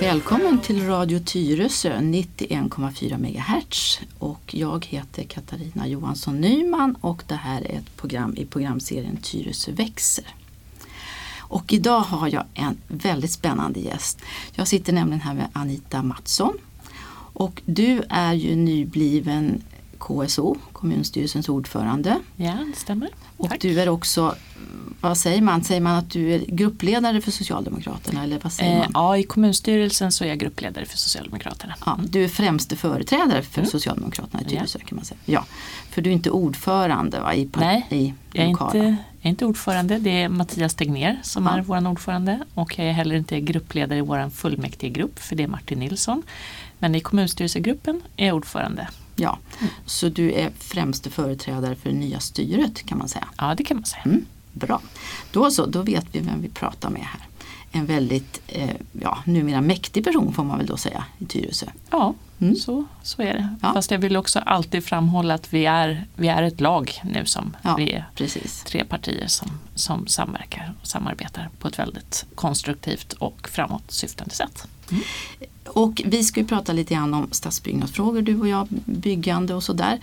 Välkommen till Radio Tyresö 91,4 MHz och jag heter Katarina Johansson Nyman och det här är ett program i programserien Tyresö växer. Och idag har jag en väldigt spännande gäst. Jag sitter nämligen här med Anita Mattsson och du är ju nybliven KSO, kommunstyrelsens ordförande. Ja, det stämmer. Och Tack. du är också, vad säger man, säger man att du är gruppledare för Socialdemokraterna eller vad säger Eh, man? ja, i kommunstyrelsen så är jag gruppledare för Socialdemokraterna. Ja, du är främste företrädare för Socialdemokraterna i Tyresö kan man säga. Ja, för du är inte ordförande va, i, Nej, i Jag är, inte, jag är inte ordförande, det är Mattias Tegnér som Ja. är vår ordförande och jag är heller inte gruppledare i vår fullmäktigegrupp för det är Martin Nilsson. Men i kommunstyrelsegruppen är jag ordförande. Ja, Mm. så du är främste företrädare för det nya styret kan man säga. Ja, det kan man säga. Mm, bra, då så, då vet vi vem vi pratar med här. En väldigt, eh, ja, numera mäktig person får man väl då säga i Tyresö. Ja, Mm. så, så är det. Ja. Fast jag vill också alltid framhålla att vi är, vi är ett lag nu som Ja, vi är precis. tre partier som, som samverkar och samarbetar på ett väldigt konstruktivt och framåtsyftande sätt. Och vi ska ju prata lite grann om stadsbyggnadsfrågor, du och jag, byggande och sådär.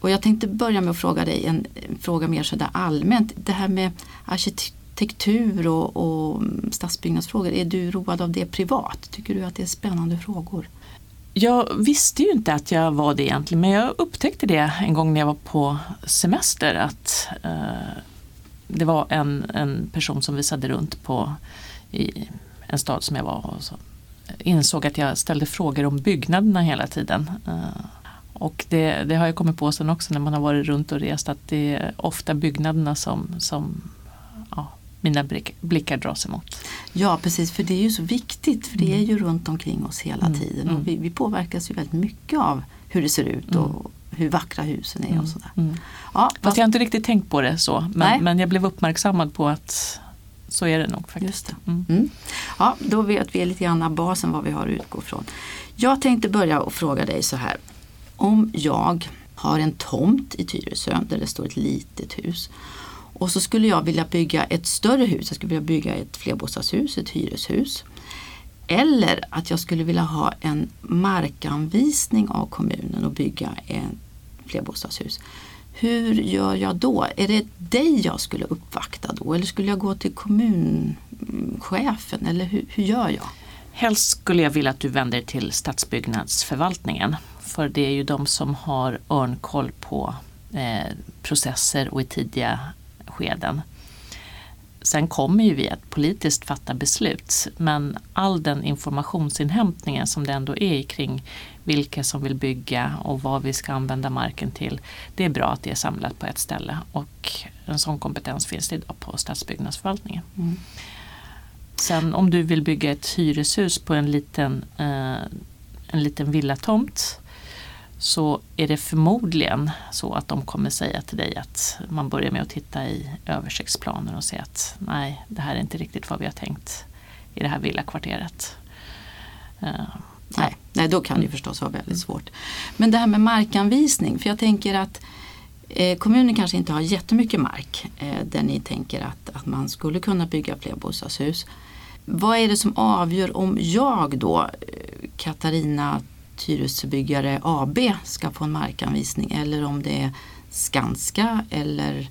Och jag tänkte börja med att fråga dig en, en fråga mer sådär allmänt. Det här med arkitektur och, och stadsbyggnadsfrågor, är du road av det privat? Tycker du att det är spännande frågor? Jag visste ju inte att jag var det egentligen men jag upptäckte det en gång när jag var på semester att eh, det var en, en person som visade runt på i en stad som jag var och så insåg att jag ställde frågor om byggnaderna hela tiden. Eh, och det, det har jag kommit på sen också när man har varit runt och rest att det är ofta byggnaderna som, som mina blick, blickar dras emot. Ja precis, för det är ju så viktigt för det är ju runt omkring oss hela Mm, tiden. mm. Och vi, vi påverkas ju väldigt mycket av hur det ser ut och hur vackra husen är och sådär. Mm. Ja, Fast jag har inte riktigt tänkt på det så. Men, men jag blev uppmärksammad på att så är det nog faktiskt. Det. Mm. Mm. Ja, då vet vi lite grann basen vad vi har att utgå från. Jag tänkte börja och fråga dig så här. Om jag har en tomt i Tyresö där det står ett litet hus och så skulle jag vilja bygga ett större hus, jag skulle vilja bygga ett flerbostadshus, ett hyreshus. Eller att jag skulle vilja ha en markanvisning av kommunen och bygga ett flerbostadshus. Hur gör jag då? Är det dig jag skulle uppvakta då eller skulle jag gå till kommunchefen eller hur, hur gör jag? Helst skulle jag vilja att du vänder dig till stadsbyggnadsförvaltningen. För det är ju de som har örnkoll på eh, processer och i tidiga skeden. Sen kommer ju vi att politiskt fatta beslut men all den informationsinhämtningen som det ändå är kring vilka som vill bygga och vad vi ska använda marken till. Det är bra att det är samlat på ett ställe och en sån kompetens finns det idag på stadsbyggnadsförvaltningen. Mm. Sen om du vill bygga ett hyreshus på en liten, eh, en liten villatomt så är det förmodligen så att de kommer säga till dig att man börjar med att titta i översiktsplaner och se att nej, det här är inte riktigt vad vi har tänkt i det här villakvarteret. Eh, Nej, nej, då kan det ju förstås vara väldigt svårt. Men det här med markanvisning, för jag tänker att eh, kommunen kanske inte har jättemycket mark eh, där ni tänker att, att man skulle kunna bygga flerbostadshus. Vad är det som avgör om jag då, Katarina Tyresöbyggare AB, ska få en markanvisning eller om det är Skanska eller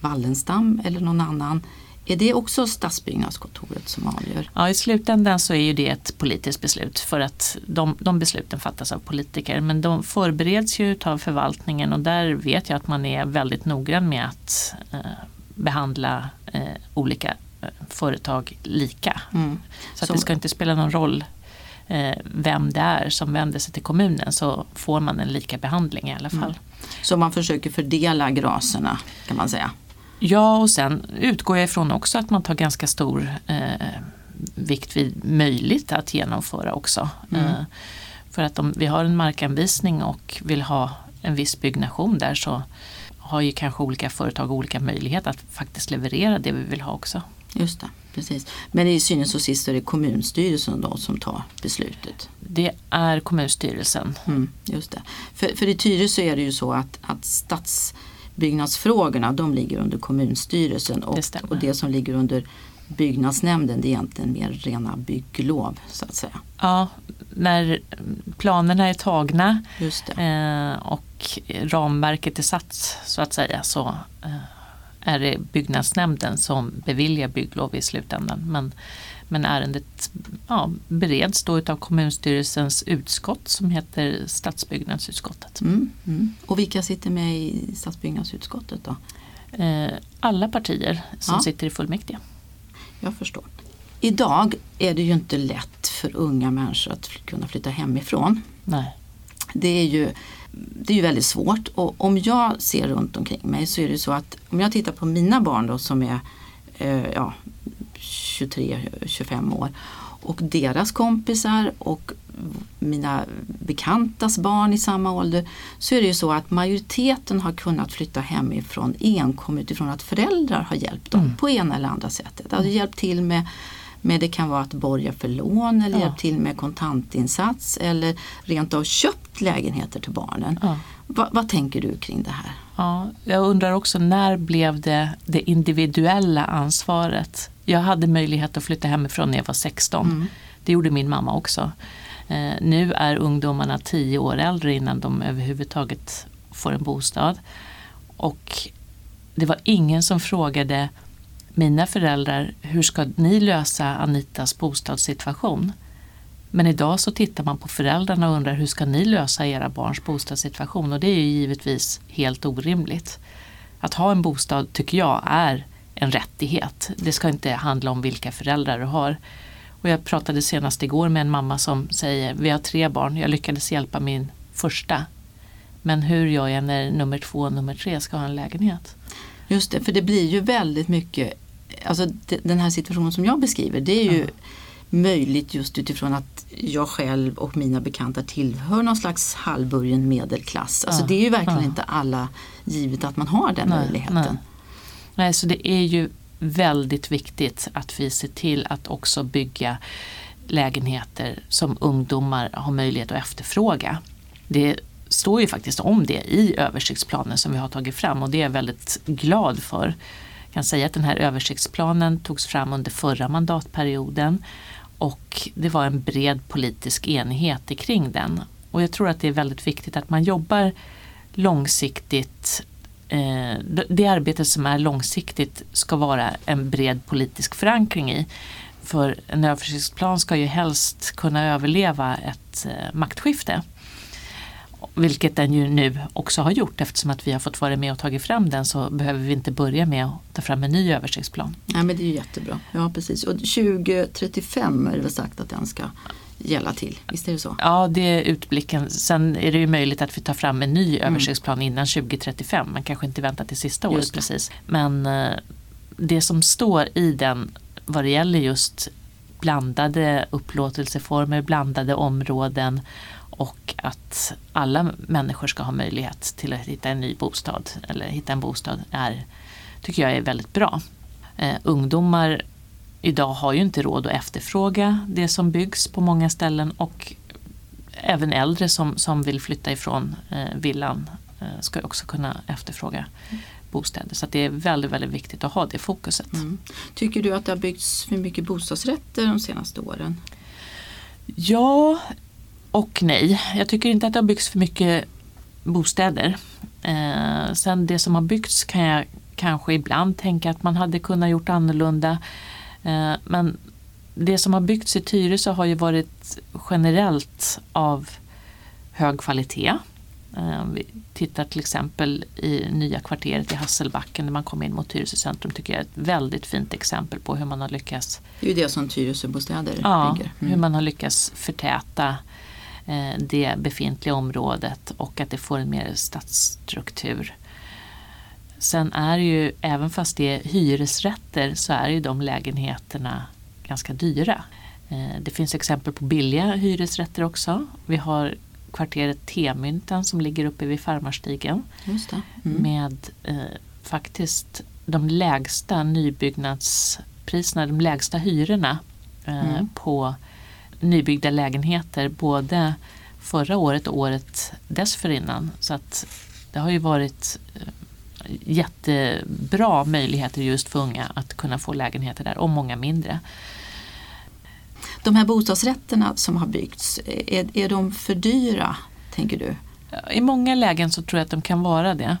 Wallenstam eller någon annan. Är det också stadsbyggnadskontoret som avgör? Ja, I slutändan så är ju det ett politiskt beslut för att de, de besluten fattas av politiker men de förbereds ju av förvaltningen och där vet jag att man är väldigt noggrann med att eh, behandla eh, olika eh, företag lika. Mm. Så att Som- det ska inte spela någon roll vem det är som vänder sig till kommunen så får man en lika behandling i alla fall. Mm. Så man försöker fördela graserna kan man säga. Ja, och sen utgår jag ifrån också att man tar ganska stor eh, vikt vid möjligt att genomföra också. Mm. Eh, för att om vi har en markanvisning och vill ha en viss byggnation där så har ju kanske olika företag olika möjlighet att faktiskt leverera det vi vill ha också. Just det, precis. Men i syvende och sist är det kommunstyrelsen då som tar beslutet. Det är kommunstyrelsen. Mm, just det. För, för i Tyresö är det ju så att, att stadsbyggnadsfrågorna de ligger under kommunstyrelsen och Det och det som ligger under byggnadsnämnden det är egentligen mer rena bygglov så att säga. Ja, när planerna är tagna eh, och ramverket är satt så att säga så eh, är det byggnadsnämnden som beviljar bygglov i slutändan. Men, men ärendet ja, bereds då utav kommunstyrelsens utskott som heter stadsbyggnadsutskottet. Mm, mm. Och vilka sitter med i stadsbyggnadsutskottet då? Eh, alla partier som Ja. sitter i fullmäktige. Jag förstår. Idag är det ju inte lätt för unga människor att kunna flytta hemifrån. Nej. Det är ju, det är ju väldigt svårt och om jag ser runt omkring mig så är det så att om jag tittar på mina barn då som är eh, ja, 23-25 år och deras kompisar och mina bekantas barn i samma ålder så är det ju så att majoriteten har kunnat flytta hemifrån enkom utifrån att föräldrar har hjälpt dem Mm. på ena eller andra sättet. Alltså hjälpt till med, med det kan vara att borga för lån eller Ja. hjälpt till med kontantinsats eller rent av köpt lägenheter till barnen. Ja. Va, vad tänker du kring det här? Ja, jag undrar också när blev det det individuella ansvaret? Jag hade möjlighet att flytta hemifrån när jag var 16. Mm. Det gjorde min mamma också. Eh, nu är ungdomarna 10 år äldre innan de överhuvudtaget får en bostad. Och det var ingen som frågade mina föräldrar hur ska ni lösa Anitas bostadssituation? Men idag så tittar man på föräldrarna och undrar hur ska ni lösa era barns bostadssituation? Och det är ju givetvis helt orimligt. Att ha en bostad tycker jag är en rättighet. Det ska inte handla om vilka föräldrar du har. Och jag pratade senast igår med en mamma som säger vi har tre barn, jag lyckades hjälpa min första. Men hur gör jag när nummer två och nummer tre ska ha en lägenhet? Just det, för det blir ju väldigt mycket, alltså de- den här situationen som jag beskriver det är ju Ja. möjligt just utifrån att jag själv och mina bekanta tillhör någon slags halvburgen medelklass. Alltså Ja, det är ju verkligen ja. inte alla givet att man har den Nej, möjligheten. nej. Nej, så det är ju väldigt viktigt att vi ser till att också bygga lägenheter som ungdomar har möjlighet att efterfråga. Det står ju faktiskt om det i översiktsplanen som vi har tagit fram och det är jag väldigt glad för. Kan säga att den här översiktsplanen togs fram under förra mandatperioden och det var en bred politisk enighet kring den. Och jag tror att det är väldigt viktigt att man jobbar långsiktigt eh, det- arbete som är långsiktigt ska vara en bred politisk förankring i. För en översiktsplan ska ju helst kunna överleva ett eh, maktskifte. Vilket den ju nu också har gjort eftersom att vi har fått vara med och tagit fram den så behöver vi inte börja med att ta fram en ny översiktsplan. Ja, men det är ju jättebra. Ja, precis. Och 2035 är det väl sagt att den ska gälla till. Visst är det så? Ja, det är utblicken. Sen är det ju möjligt att vi tar fram en ny översiktsplan innan 2035. Man kanske inte väntar till sista året precis. Men eh, det som står i den vad det gäller just blandade upplåtelseformer, blandade områden och att alla människor ska ha möjlighet till att hitta en ny bostad eller hitta en bostad är, tycker jag är väldigt bra. Eh, ungdomar idag har ju inte råd att efterfråga det som byggs på många ställen och även äldre som, som vill flytta ifrån eh, villan eh, ska också kunna efterfråga bostäder. Så det är väldigt, väldigt viktigt att ha det fokuset. Mm. Tycker du att det har byggts för mycket bostadsrätter de senaste åren? Ja och nej. Jag tycker inte att det har byggts för mycket bostäder. Eh, sen det som har byggts kan jag kanske ibland tänka att man hade kunnat gjort annorlunda. Eh, men det som har byggts i Tyresö har ju varit generellt av hög kvalitet. Eh, vi tittar till exempel i nya kvarteret i Hasselbacken där man kommer in mot Tyresö centrum tycker jag är ett väldigt fint exempel på hur man har lyckats Det är ju det som Tyresöbostäder Ja, bygger. hur man har lyckats förtäta det befintliga området och att det får en mer stadsstruktur. Sen är ju, även fast det är hyresrätter, så är ju de lägenheterna ganska dyra. Eh, det finns exempel på billiga hyresrätter också. Vi har kvarteret T-mynten som ligger uppe vid Farmarstigen det. Mm. med eh, faktiskt de lägsta nybyggnads byggpriserna, de lägsta hyrorna eh, Mm. på nybyggda lägenheter både förra året och året dessförinnan. Så att det har ju varit eh, jättebra möjligheter just för unga att kunna få lägenheter där och många mindre. De här bostadsrätterna som har byggts, är, är de för dyra, tänker du? I många lägen så tror jag att de kan vara det.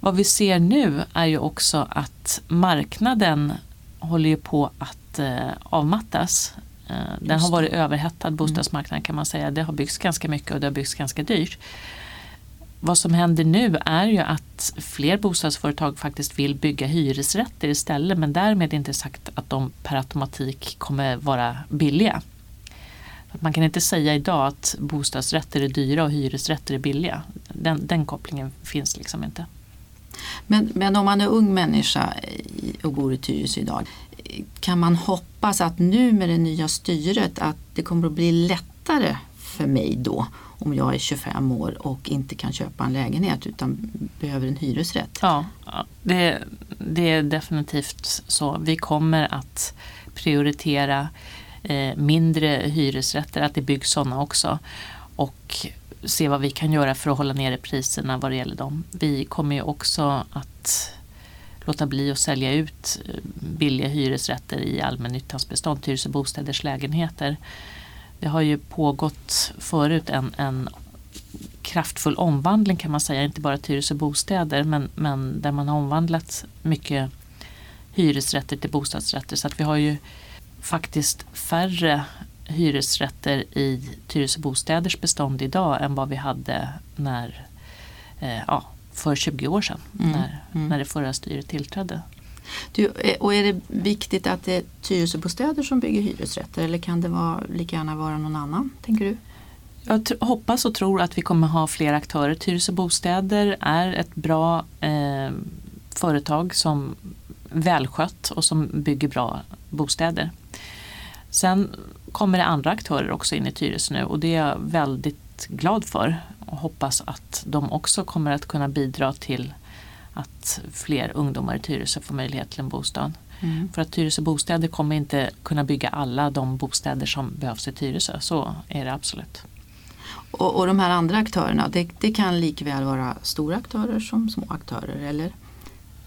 Vad vi ser nu är ju också att marknaden håller ju på att eh, avmattas. Eh, den har varit det. Mm. överhettad bostadsmarknaden kan man säga. Det har byggts ganska mycket och det har byggts ganska dyrt. Vad som händer nu är ju att fler bostadsföretag faktiskt vill bygga hyresrätter istället men därmed inte sagt att de per automatik kommer vara billiga. Man kan inte säga idag att bostadsrätter är dyra och hyresrätter är billiga. Den, den kopplingen finns liksom inte. Men, men om man är ung människa och bor i Tyresö idag, kan man hoppas att nu med det nya styret att det kommer att bli lättare för mig då om jag är 25 år och inte kan köpa en lägenhet utan behöver en hyresrätt? Ja, det, det är definitivt så. Vi kommer att prioritera eh, mindre hyresrätter, att det byggs sådana också. Och se vad vi kan göra för att hålla nere priserna vad det gäller dem. Vi kommer ju också att låta bli att sälja ut eh, billiga hyresrätter i allmännyttans bestånd, hyres och bostäders lägenheter. Det har ju pågått förut en, en kraftfull omvandling kan man säga, inte bara Tyresö Bostäder men, men där man har omvandlat mycket hyresrätter till bostadsrätter. Så att vi har ju faktiskt färre hyresrätter i Tyresö Bostäders bestånd idag än vad vi hade när, eh, ja, för 20 år sedan Mm, när, mm. när det förra styret tillträdde. Du, eh, och är det viktigt att det är Tyresöbostäder som bygger hyresrätter eller kan det vara, lika gärna vara någon annan, tänker du? Jag hoppas och tror att vi kommer ha fler aktörer. Tyresö Bostäder är ett bra eh, företag som välskött och som bygger bra bostäder. Sen kommer det andra aktörer också in i Tyresö nu och det är jag väldigt glad för och hoppas att de också kommer att kunna bidra till att fler ungdomar i Tyresö får möjlighet till en bostad. Mm. För att Tyresö Bostäder kommer inte kunna bygga alla de bostäder som behövs i Tyresö. Så är det absolut. Och, och de här andra aktörerna, det, det kan likväl vara stora aktörer som små aktörer, eller?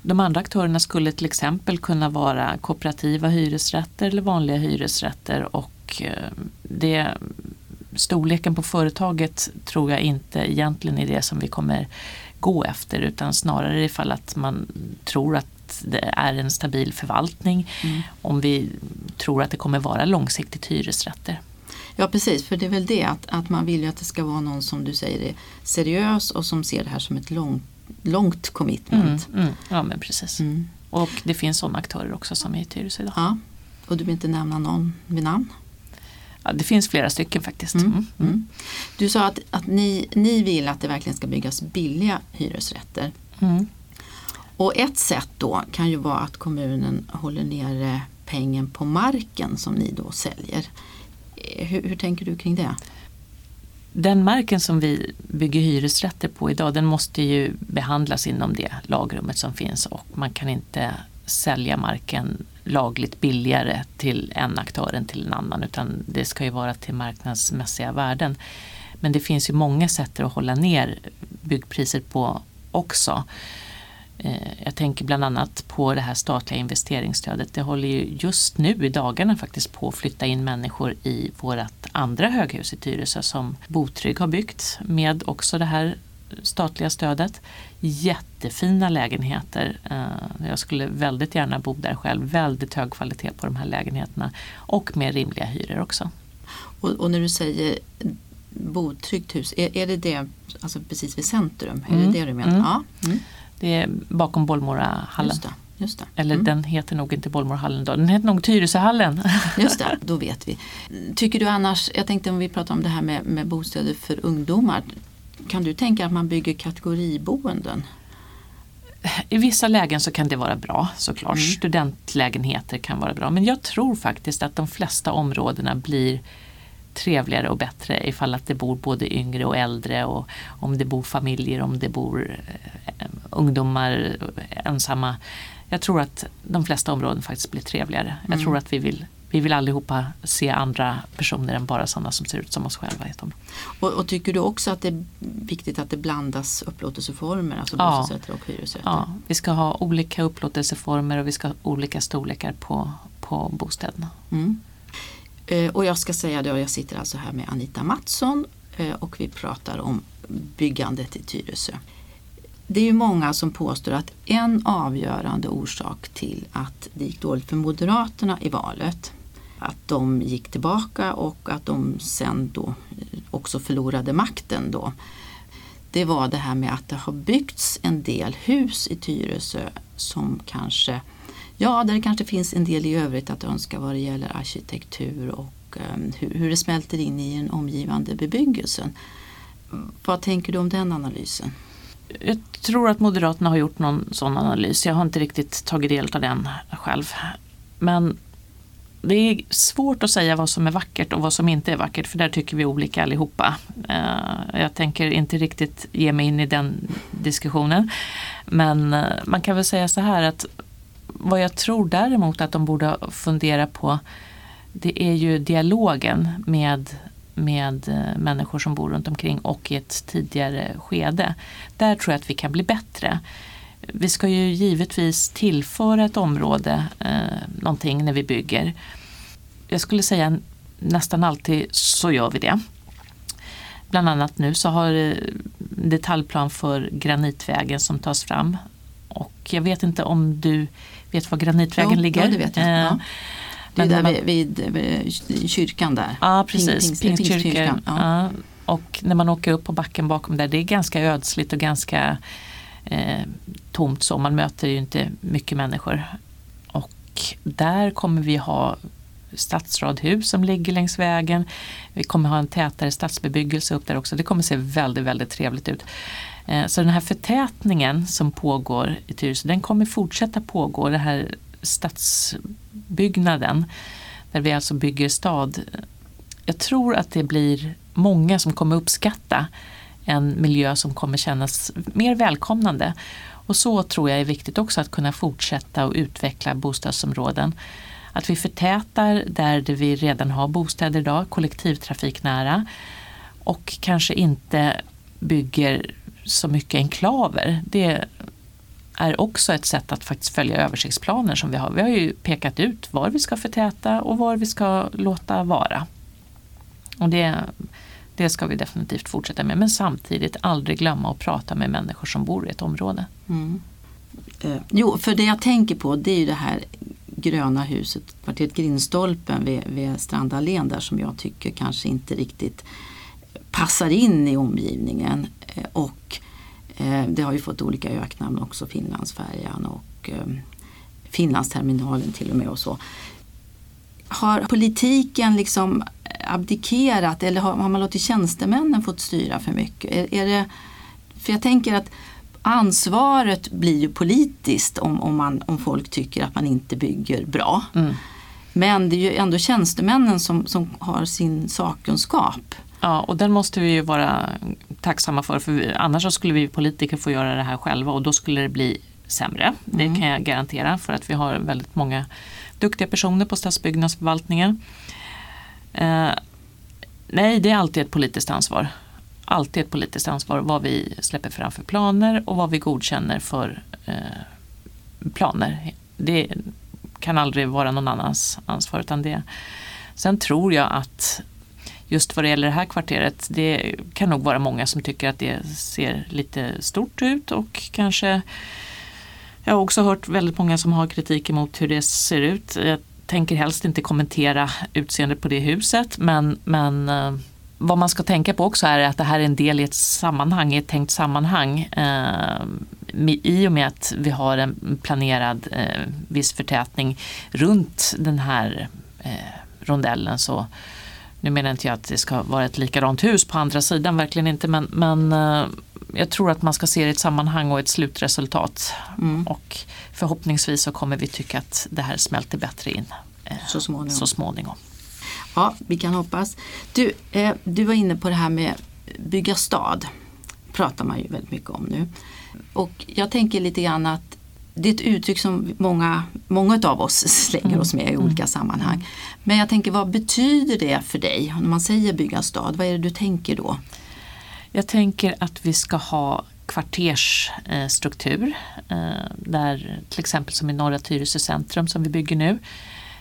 De andra aktörerna skulle till exempel kunna vara kooperativa hyresrätter eller vanliga hyresrätter och eh, det, storleken på företaget tror jag inte egentligen är det som vi kommer gå efter utan snarare ifall att man tror att det är en stabil förvaltning Mm. om vi tror att det kommer vara långsiktigt hyresrätter. Ja precis, för det är väl det att, att man vill ju att det ska vara någon som du säger är seriös och som ser det här som ett långt, långt commitment. Mm, mm, ja men precis. Mm. Och det finns sådana aktörer också som är i Tyresö idag. Ja. Och du vill inte nämna någon vid namn? Ja, det finns flera stycken faktiskt. Mm. Mm, mm. Du sa att, att ni, ni vill att det verkligen ska byggas billiga hyresrätter. Mm. Och ett sätt då kan ju vara att kommunen håller nere pengen på marken som ni då säljer. Eh, Hur, hur tänker du kring det? Den marken som vi bygger hyresrätter på idag den måste ju behandlas inom det lagrummet som finns och man kan inte sälja marken lagligt billigare till en aktör än till en annan utan det ska ju vara till marknadsmässiga värden. Men det finns ju många sätt att hålla ner byggpriser på också. Eh, jag tänker bland annat på det här statliga investeringsstödet. Det håller ju just nu i dagarna faktiskt på att flytta in människor i vårt andra höghus i Tyresö som Botrygg har byggt med också det här statliga stödet. Jättefina lägenheter. Eh, Jag skulle väldigt gärna bo där själv. Väldigt hög kvalitet på de här lägenheterna och med rimliga hyror också. Och, och när du säger botryggt hus, är, är det det alltså precis vid centrum? Är Mm. det det du menar? Mm. Ja, mm. Det är bakom Bollmorahallen. just det. Just det. Eller Mm. den heter nog inte Bollmorahallen då, den heter nog Tyresöhallen. Just det, då vet vi. Tycker du annars, jag tänkte om vi pratar om det här med, med bostäder för ungdomar. Kan du tänka att man bygger kategoriboenden? I vissa lägen så kan det vara bra såklart. Mm. Studentlägenheter kan vara bra. Men jag tror faktiskt att de flesta områdena blir trevligare och bättre ifall att det bor både yngre och äldre och om det bor familjer, om det bor eh, ungdomar, ensamma. jag tror att de flesta områden faktiskt blir trevligare. Jag Mm. tror att vi vill, vi vill allihopa se andra personer än bara sådana som ser ut som oss själva. Och, och tycker du också att det är viktigt att det blandas upplåtelseformer, alltså Ja. bostadsrätter och hyresrätter? Ja, vi ska ha olika upplåtelseformer och vi ska ha olika storlekar på, på bostäderna. Mm. Eh, Och jag ska säga det, jag sitter alltså här med Anita Mattsson eh, och vi pratar om byggandet i Tyresö. Det är ju många som påstår att en avgörande orsak till att det gick dåligt för Moderaterna i valet, att de gick tillbaka och att de sen då eh, också förlorade makten då. Det var det här med att det har byggts en del hus i Tyresö som kanske Ja, där det kanske finns en del i övrigt att önska vad det gäller arkitektur och ehm, hur, hur det smälter in i den omgivande bebyggelsen. Vad tänker du om den analysen? Jag tror att Moderaterna har gjort någon sån analys. Jag har inte riktigt tagit del av den själv. Men det är svårt att säga vad som är vackert och vad som inte är vackert för där tycker vi olika allihopa. Eh, jag tänker inte riktigt ge mig in i den diskussionen. Men eh, man kan väl säga så här att vad jag tror däremot att de borde fundera på det är ju dialogen med, med eh, människor som bor runt omkring och i ett tidigare skede. Där tror jag att vi kan bli bättre. Vi ska ju givetvis tillföra ett område eh, någonting när vi bygger. Jag skulle säga nästan alltid så gör vi det. Bland annat nu så har eh, detaljplan för Granitvägen som tas fram. Och jag vet inte om du vet var Granitvägen Jo, ligger? ja, det vet jag. Eh, Ja. Det är där man- vid, vid, kyrkan där. Ja precis, Pingst- Pingstkyrkan. Pingstkyrkan, ja. Ja. Och när man åker upp på backen bakom där, det är ganska ödsligt och ganska eh, tomt så. Man möter ju inte mycket människor. Och där kommer vi ha stadsradhus som ligger längs vägen. Vi kommer ha en tätare stadsbebyggelse upp där också. Det kommer se väldigt, väldigt trevligt ut. Eh, Så den här förtätningen som pågår i Tyresö, den kommer fortsätta pågå. Den här stadsbyggnaden, där vi alltså bygger stad. Jag tror att det blir många som kommer uppskatta en miljö som kommer kännas mer välkomnande. Och så tror jag är viktigt också att kunna fortsätta och utveckla bostadsområden. Att vi förtätar där vi redan har bostäder idag, kollektivtrafiknära. Och kanske inte bygger så mycket enklaver. Det är också ett sätt att faktiskt följa översiktsplaner som vi har. Vi har ju pekat ut var vi ska förtäta och var vi ska låta vara. Och det, det ska vi definitivt fortsätta med. Men samtidigt aldrig glömma att prata med människor som bor i ett område. Mm. Eh, jo, för det jag tänker på det är ju det här gröna huset, kvarteret Grindstolpen vid, vid Strandallén där som jag tycker kanske inte riktigt passar in i omgivningen. Eh, och eh, det har ju fått olika öknamn också, Finlandsfärjan och eh, Finlandsterminalen till och med och så. Har politiken liksom abdikerat eller har, har man låtit tjänstemännen fått styra för mycket? Är, är det, för jag tänker att ansvaret blir ju politiskt om, om, man, om folk tycker att man inte bygger bra. Mm. Men det är ju ändå tjänstemännen som, som har sin sakkunskap. Ja, och den måste vi ju vara tacksamma för, för vi, annars skulle vi politiker få göra det här själva och då skulle det bli sämre. Det kan jag garantera för att vi har väldigt många duktiga personer på stadsbyggnadsförvaltningen. Eh, nej, det är alltid ett politiskt ansvar. Alltid ett politiskt ansvar vad vi släpper fram för planer och vad vi godkänner för eh, planer. Det kan aldrig vara någon annans ansvar utan det. Sen tror jag att just vad det gäller det här kvarteret, det kan nog vara många som tycker att det ser lite stort ut och kanske jag har också hört väldigt många som har kritik emot hur det ser ut. Jag tänker helst inte kommentera utseendet på det huset men, men eh, vad man ska tänka på också är att det här är en del i ett sammanhang, i ett tänkt sammanhang. Eh, I och med att vi har en planerad eh, viss förtätning runt den här rondellen så nu menar inte jag att det ska vara ett likadant hus på andra sidan, verkligen inte. Men, men jag tror att man ska se det i ett sammanhang och ett slutresultat. Mm. Och förhoppningsvis så kommer vi tycka att det här smälter bättre in eh, Så småningom. så småningom. Ja, vi kan hoppas. Du, eh, du var inne på det här med bygga stad. pratar man ju väldigt mycket om nu. Och jag tänker lite grann att det är ett uttryck som många, många av oss slänger oss med i olika sammanhang. Men jag tänker, vad betyder det för dig när man säger bygga stad? Vad är det du tänker då? Jag tänker att vi ska ha kvartersstruktur. Eh, där till exempel som i Norra Tyresö centrum som vi bygger nu.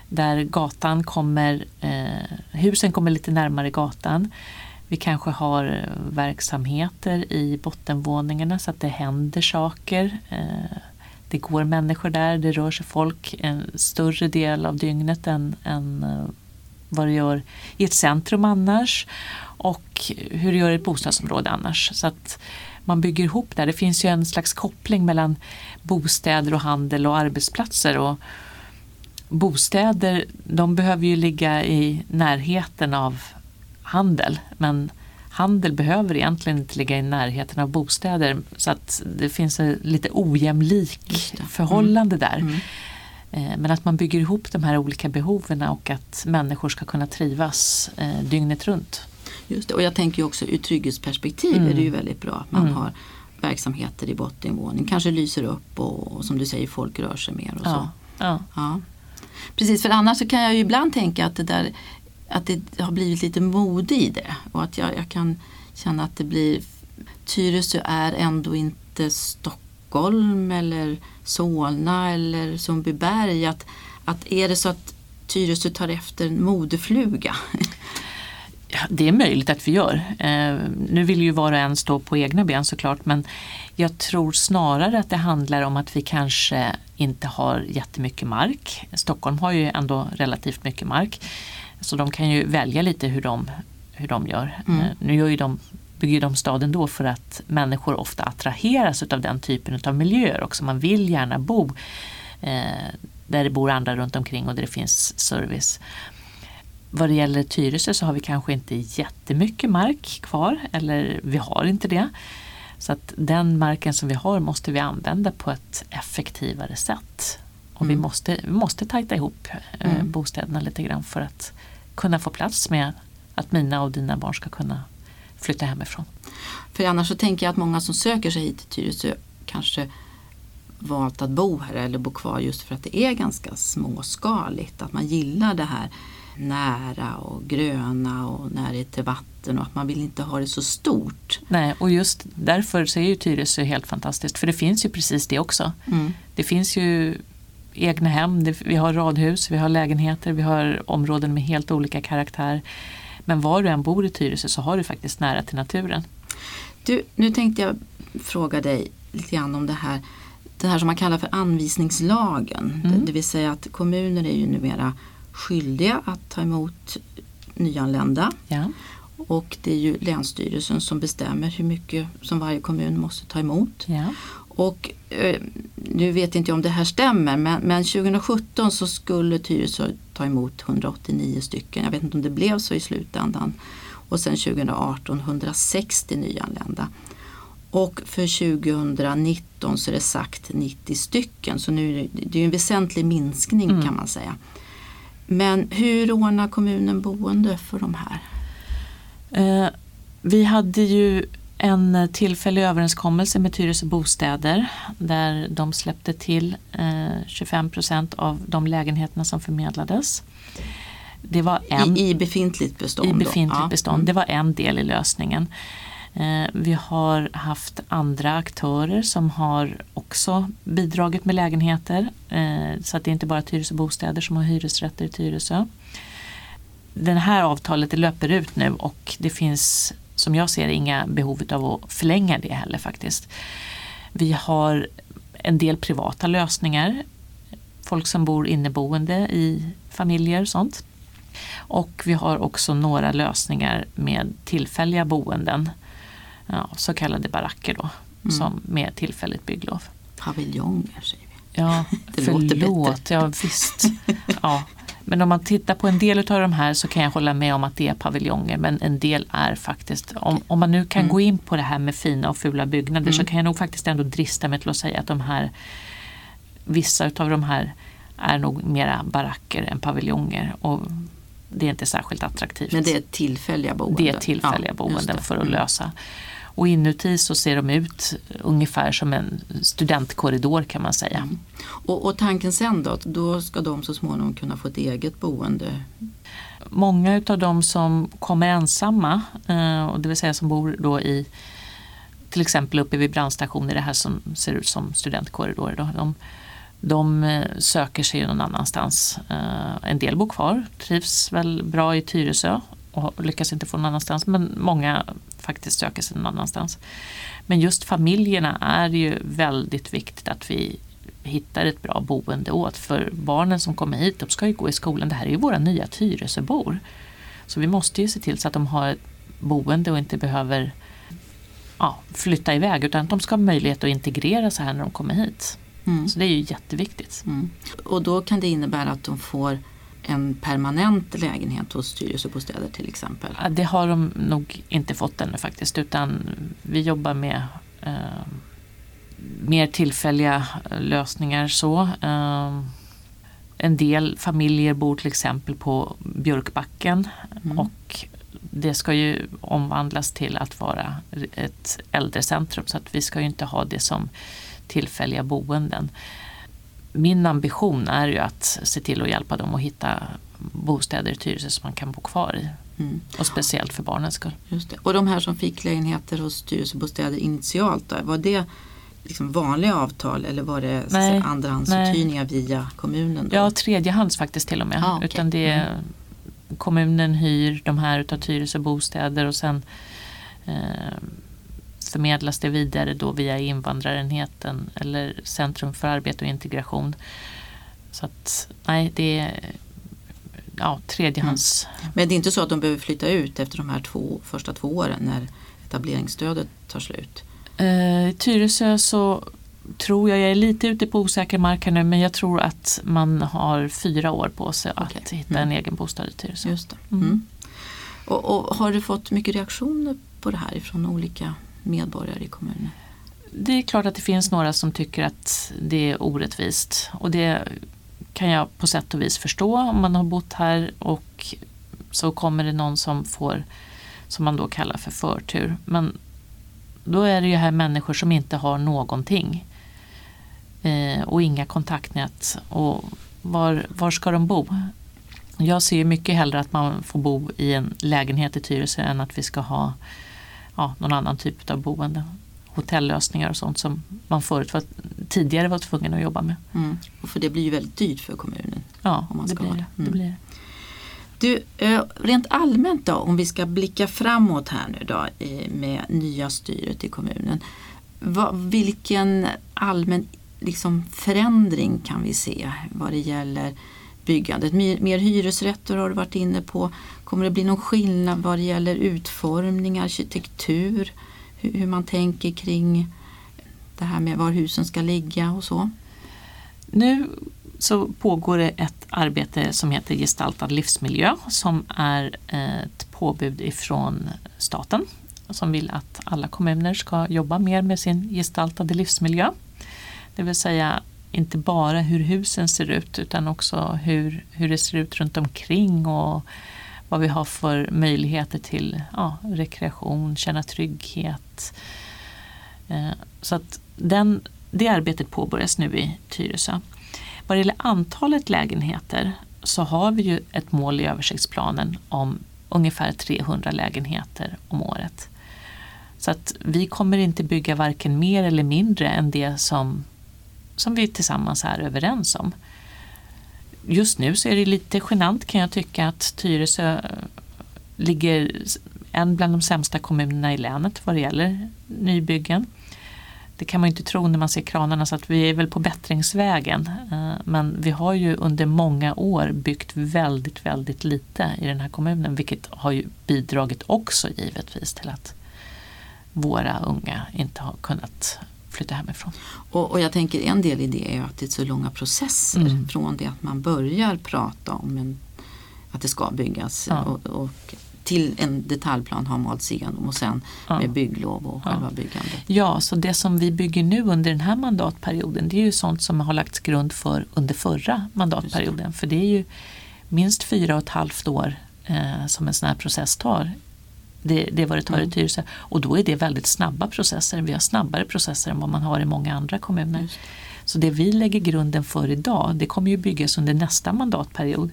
Där gatan kommer, eh, husen kommer lite närmare gatan. Vi kanske har eh, verksamheter i bottenvåningarna så att det händer saker. Det går människor där, det rör sig folk en större del av dygnet än, än vad det gör i ett centrum annars och hur det gör i ett bostadsområde annars. Så att man bygger ihop där. Det finns ju en slags koppling mellan bostäder och handel och arbetsplatser. Och bostäder de behöver ju ligga i närheten av handel men handel behöver egentligen inte ligga i närheten av bostäder så att det finns ett lite ojämlik förhållande mm. där. Mm. Eh, men att man bygger ihop de här olika behoven och att människor ska kunna trivas eh, dygnet runt. Just det. Och jag tänker också ur trygghetsperspektiv mm. är det ju väldigt bra att man mm. har verksamheter i bottenvåning. Kanske lyser upp och, och, som du säger folk rör sig mer och ja. så. Ja. ja. Precis, för annars så kan jag ju ibland tänka att det där att det har blivit lite mode i det och att jag, jag kan känna att det blir Tyresö är ändå inte Stockholm eller Solna eller Sundbyberg. Att, att är det så att Tyresö tar efter en modefluga? Det är möjligt att vi gör. Eh, nu vill ju var och en stå på egna ben såklart men jag tror snarare att det handlar om att vi kanske inte har jättemycket mark. Stockholm har ju ändå relativt mycket mark. Så de kan ju välja lite hur de, hur de gör. Mm. Eh, nu gör ju de, bygger de staden då för att människor ofta attraheras av den typen av miljöer också. Man vill gärna bo eh, där det bor andra runt omkring och där det finns service. Vad det gäller Tyresö så har vi kanske inte jättemycket mark kvar eller vi har inte det. Så att den marken som vi har måste vi använda på ett effektivare sätt. Och mm. vi, måste, vi måste tajta ihop eh, mm. bostäderna lite grann för att kunna få plats med att mina och dina barn ska kunna flytta hemifrån. För annars så tänker jag att många som söker sig hit till Tyresö kanske valt att bo här eller bo kvar just för att det är ganska småskaligt. Att man gillar det här nära och gröna och närhet till vatten och att man vill inte ha det så stort. Nej, och just därför så är ju Tyresö helt fantastiskt för det finns ju precis det också. Mm. Det finns ju egna hem, vi har radhus, vi har lägenheter, vi har områden med helt olika karaktär. Men var du än bor i Tyresö så har du faktiskt nära till naturen. Du, nu tänkte jag fråga dig lite grann om det här, det här som man kallar för anvisningslagen. Mm. Det vill säga att kommuner är ju numera skyldiga att ta emot nyanlända. Ja. Och det är ju Länsstyrelsen som bestämmer hur mycket som varje kommun måste ta emot. Ja. Och eh, nu vet inte jag om det här stämmer men, men 2017 så skulle Tyresö ta emot 189 stycken. Jag vet inte om det blev så i slutändan. Och sen 2018 160 nyanlända. Och för 2019 så är det sagt 90 stycken så nu det, det är en väsentlig minskning mm. kan man säga. Men hur ordnar kommunen boende för de här? Eh, vi hade ju en tillfällig överenskommelse med Tyresö Bostäder där de släppte till eh, 25 procent av de lägenheterna som förmedlades. Det var en, I, I befintligt bestånd? I befintligt ja. bestånd. Mm. Det var en del i lösningen. Eh, vi har haft andra aktörer som har också bidragit med lägenheter. Eh, så att det är inte bara Tyresö Bostäder som har hyresrätter i Tyresö. Det här avtalet det löper ut nu och det finns som jag ser inga behov av att förlänga det heller faktiskt. Vi har en del privata lösningar. Folk som bor inneboende i familjer och sånt. Och vi har också några lösningar med tillfälliga boenden. Ja, så kallade baracker då, mm. som med tillfälligt bygglov. Paviljonger säger vi. Ja, det förlåt. Ja, visst. Ja, men om man tittar på en del av de här så kan jag hålla med om att det är paviljonger men en del är faktiskt, om, om man nu kan mm. gå in på det här med fina och fula byggnader mm. så kan jag nog faktiskt ändå drista mig till att säga att de här vissa av de här är nog mera baracker än paviljonger. Och det är inte särskilt attraktivt. Men det är tillfälliga boenden? Det är tillfälliga ja, boenden för att mm. lösa. Och inuti så ser de ut ungefär som en studentkorridor kan man säga. Mm. Och, och tanken sen då, då ska de så småningom kunna få ett eget boende? Många av de som kommer ensamma, eh, och det vill säga som bor då i till exempel uppe vid brandstationen, det här som ser ut som studentkorridorer. Då, de, de eh, söker sig någon annanstans. Eh, en del bor kvar, trivs väl bra i Tyresö och lyckas inte få någon annanstans. Men många faktiskt söker sig någon annanstans. Men just familjerna är ju väldigt viktigt att vi hittar ett bra boende åt. För barnen som kommer hit, de ska ju gå i skolan. Det här är ju våra nya Tyresöbor. Så vi måste ju se till så att de har ett boende och inte behöver ja, flytta iväg utan att de ska ha möjlighet att integrera sig här när de kommer hit. Mm. Så det är ju jätteviktigt. Mm. Och då kan det innebära att de får en permanent lägenhet hos Tyresöbostäder till exempel? Det har de nog inte fått ännu faktiskt utan vi jobbar med eh, mer tillfälliga lösningar så. Eh, en del familjer bor till exempel på Björkbacken mm. och det ska ju omvandlas till att vara ett äldrecentrum så att vi ska ju inte ha det som tillfälliga boenden. Min ambition är ju att se till att hjälpa dem att hitta bostäder i Tyresö som man kan bo kvar i. Mm. Och speciellt för barnens skull. Just det. Och de här som fick lägenheter hos Tyresöbostäder initialt, då, var det liksom vanliga avtal eller var det nej, andrahandsuthyrningar via kommunen? Då? Ja, tredjehands faktiskt till och med. Ah, okay. Utan det är, mm. Kommunen hyr de här utav Tyresö bostäder och sen eh, förmedlas det vidare då via invandrarenheten eller Centrum för arbete och integration. Så att nej, det är ja, tredjehands... Mm. Men det är inte så att de behöver flytta ut efter de här två, första två åren när etableringsstödet tar slut? I eh, Tyresö så tror jag, jag är lite ute på osäker mark här nu, men jag tror att man har fyra år på sig okay. att hitta mm. en egen bostad i Tyresö. Just mm. Mm. Och, och, har du fått mycket reaktioner på det här från olika medborgare i kommunen? Det är klart att det finns några som tycker att det är orättvist och det kan jag på sätt och vis förstå om man har bott här och så kommer det någon som får som man då kallar för förtur. Men då är det ju här människor som inte har någonting eh, och inga kontaktnät. Och var, var ska de bo? Jag ser mycket hellre att man får bo i en lägenhet i Tyresö än att vi ska ha ja, någon annan typ av boende. Hotellösningar och sånt som man förut var, tidigare var tvungen att jobba med. Mm. Och för det blir ju väldigt dyrt för kommunen. Ja, om man det, ska blir, det. Mm. det blir Du, eh, rent allmänt då, om vi ska blicka framåt här nu då med nya styret i kommunen. vilken allmän liksom, förändring kan vi se vad det gäller byggandet? Mer, hyresrätter har du varit inne på. Kommer det bli någon skillnad vad det gäller utformning, arkitektur? Hur man tänker kring det här med var husen ska ligga och så? Nu så pågår det ett arbete som heter Gestaltad livsmiljö som är ett påbud ifrån staten som vill att alla kommuner ska jobba mer med sin gestaltade livsmiljö. Det vill säga inte bara hur husen ser ut utan också hur, hur det ser ut runt omkring och vad vi har för möjligheter till ja, rekreation, känna trygghet. Eh, så att den, det arbetet påbörjas nu i Tyresö. Vad det gäller antalet lägenheter så har vi ju ett mål i översiktsplanen om ungefär 300 lägenheter om året. Så att vi kommer inte bygga varken mer eller mindre än det som som vi tillsammans är överens om. Just nu så är det lite genant kan jag tycka att Tyresö eh, ligger en bland de sämsta kommunerna i länet vad det gäller nybyggen. Det kan man inte tro när man ser kranarna så att vi är väl på bättringsvägen. Eh, men vi har ju under många år byggt väldigt, väldigt lite i den här kommunen vilket har ju bidragit också givetvis till att våra unga inte har kunnat flytta hemifrån. Och, och jag tänker en del i det är att det är så långa processer mm. från det att man börjar prata om en, att det ska byggas ja. och, och, till en detaljplan har malts igenom och sen ja. med bygglov och själva ja. byggandet. Ja, så det som vi bygger nu under den här mandatperioden det är ju sånt som har lagts grund för under förra mandatperioden. För det är ju minst fyra och ett halvt år eh, som en sån här process tar Det, det är vad det tar i Tyresö. Och då är det väldigt snabba processer. Vi har snabbare processer än vad man har i många andra kommuner. Så det vi lägger grunden för idag, det kommer ju byggas under nästa mandatperiod.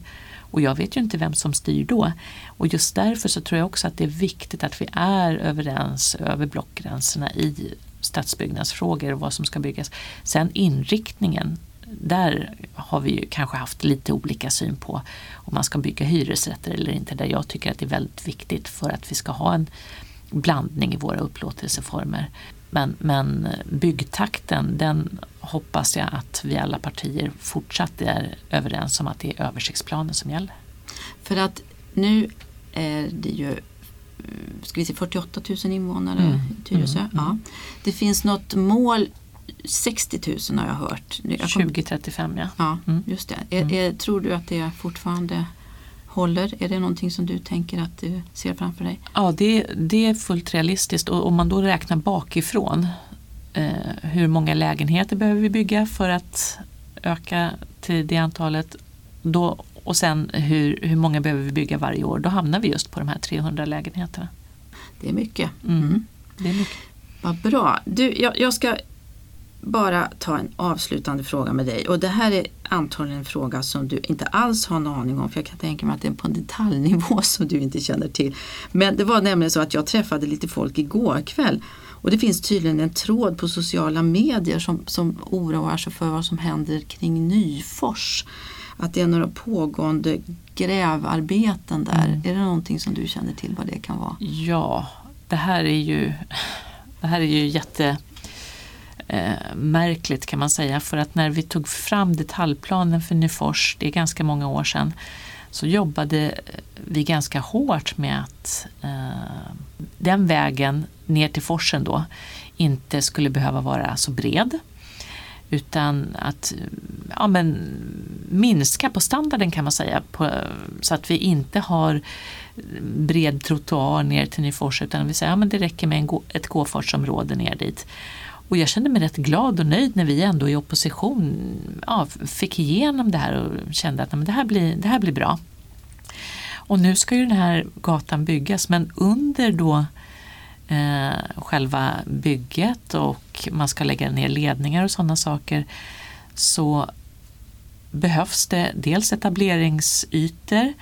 Och jag vet ju inte vem som styr då. Och just därför så tror jag också att det är viktigt att vi är överens över blockgränserna i stadsbyggnadsfrågor och vad som ska byggas. Sen inriktningen, där har vi ju kanske haft lite olika syn på om man ska bygga hyresrätter eller inte. Där jag tycker att det är väldigt viktigt för att vi ska ha en blandning i våra upplåtelseformer. Men, men byggtakten, den hoppas jag att vi alla partier fortsatt är överens om att det är översiktsplanen som gäller. För att nu är det ju eh, ska vi se, 48 000 invånare Mm. i Tyresö. Mm, mm. Ja. Det finns något mål, 60 000 har jag hört. Jag kom, 2035 ja. ja, Mm. just det. Är, är, tror du att det fortfarande håller? Är det någonting som du tänker att du ser framför dig? Ja, det, det är fullt realistiskt och om man då räknar bakifrån eh, hur många lägenheter behöver vi bygga för att öka till det antalet då, och sen hur, hur många behöver vi bygga varje år, då hamnar vi just på de här 300 lägenheterna. Det är mycket. Mm. Mm. Det är mycket. Vad bra. Du, jag, jag ska bara ta en avslutande fråga med dig. Och det här är antagligen en fråga som du inte alls har en aning om. För jag kan tänka mig att det är på en detaljnivå som du inte känner till. Men det var nämligen så att jag träffade lite folk igår kväll. Och det finns tydligen en tråd på sociala medier som, som oroar sig för vad som händer kring Nyfors. Att det är några pågående grävarbeten där. Mm. Är det någonting som du känner till vad det kan vara? Ja, det här är ju, det här är ju jätte eh, märkligt kan man säga för att när vi tog fram detaljplanen för Nyfors, det är ganska många år sedan, så jobbade vi ganska hårt med att eh, den vägen ner till forsen då inte skulle behöva vara så bred utan att ja, men, minska på standarden kan man säga på, så att vi inte har bred trottoar ner till Nyfors utan vi säger att ja, men det räcker med en ett gåfartsområde ner dit. Och jag kände mig rätt glad och nöjd när vi ändå i opposition ja, fick igenom det här och kände att men det, här blir, det här blir bra. Och nu ska ju den här gatan byggas men under då eh, själva bygget och man ska lägga ner ledningar och sådana saker så behövs det dels etableringsytor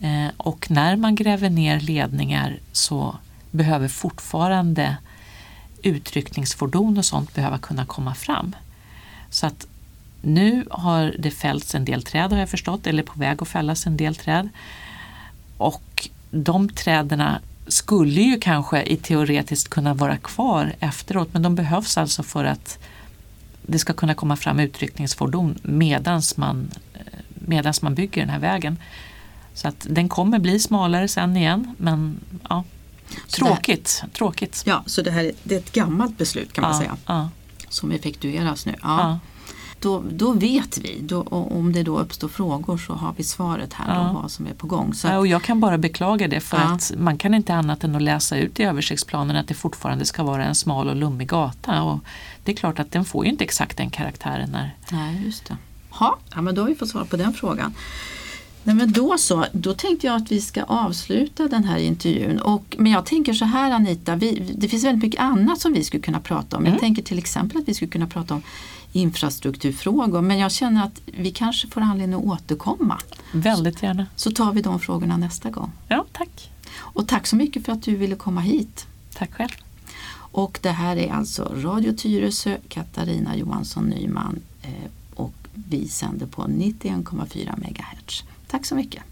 eh, och när man gräver ner ledningar så behöver fortfarande utryckningsfordon och sånt behöva kunna komma fram. Så att nu har det fällts en del träd har jag förstått, eller på väg att fällas en del träd. Och de träden skulle ju kanske i teoretiskt kunna vara kvar efteråt men de behövs alltså för att det ska kunna komma fram utryckningsfordon medans man, eh, medans man bygger den här vägen. Så att den kommer bli smalare sen igen men ja, här- tråkigt. tråkigt. Ja, så det här är- det är ett gammalt beslut kan man ja, säga. Ja, Som effektueras nu. Ja. Då, då vet vi. Då, om det då uppstår frågor så har vi svaret här om vad som är på gång. Så och jag kan bara beklaga det för att man kan inte annat än att läsa ut i översiktsplanen att det fortfarande ska vara en smal och lummig gata. Och det är klart att den får ju inte exakt den karaktären när nej, just det. Ha, ja, men då har vi fått svar på den frågan. Nej, men då så, då tänkte jag att vi ska avsluta den här intervjun. Och, men jag tänker så här Anita, vi, det finns väldigt mycket annat som vi skulle kunna prata om. Jag Mm. tänker till exempel att vi skulle kunna prata om infrastrukturfrågor. Men jag känner att vi kanske får anledning att återkomma. väldigt gärna. Så tar vi de frågorna nästa gång. Ja, tack. Och tack så mycket för att du ville komma hit. Tack själv. Och det här är alltså Radio Tyresö, Katarina Johansson Nyman eh, och vi sänder på 91,4 MHz. Tack så mycket.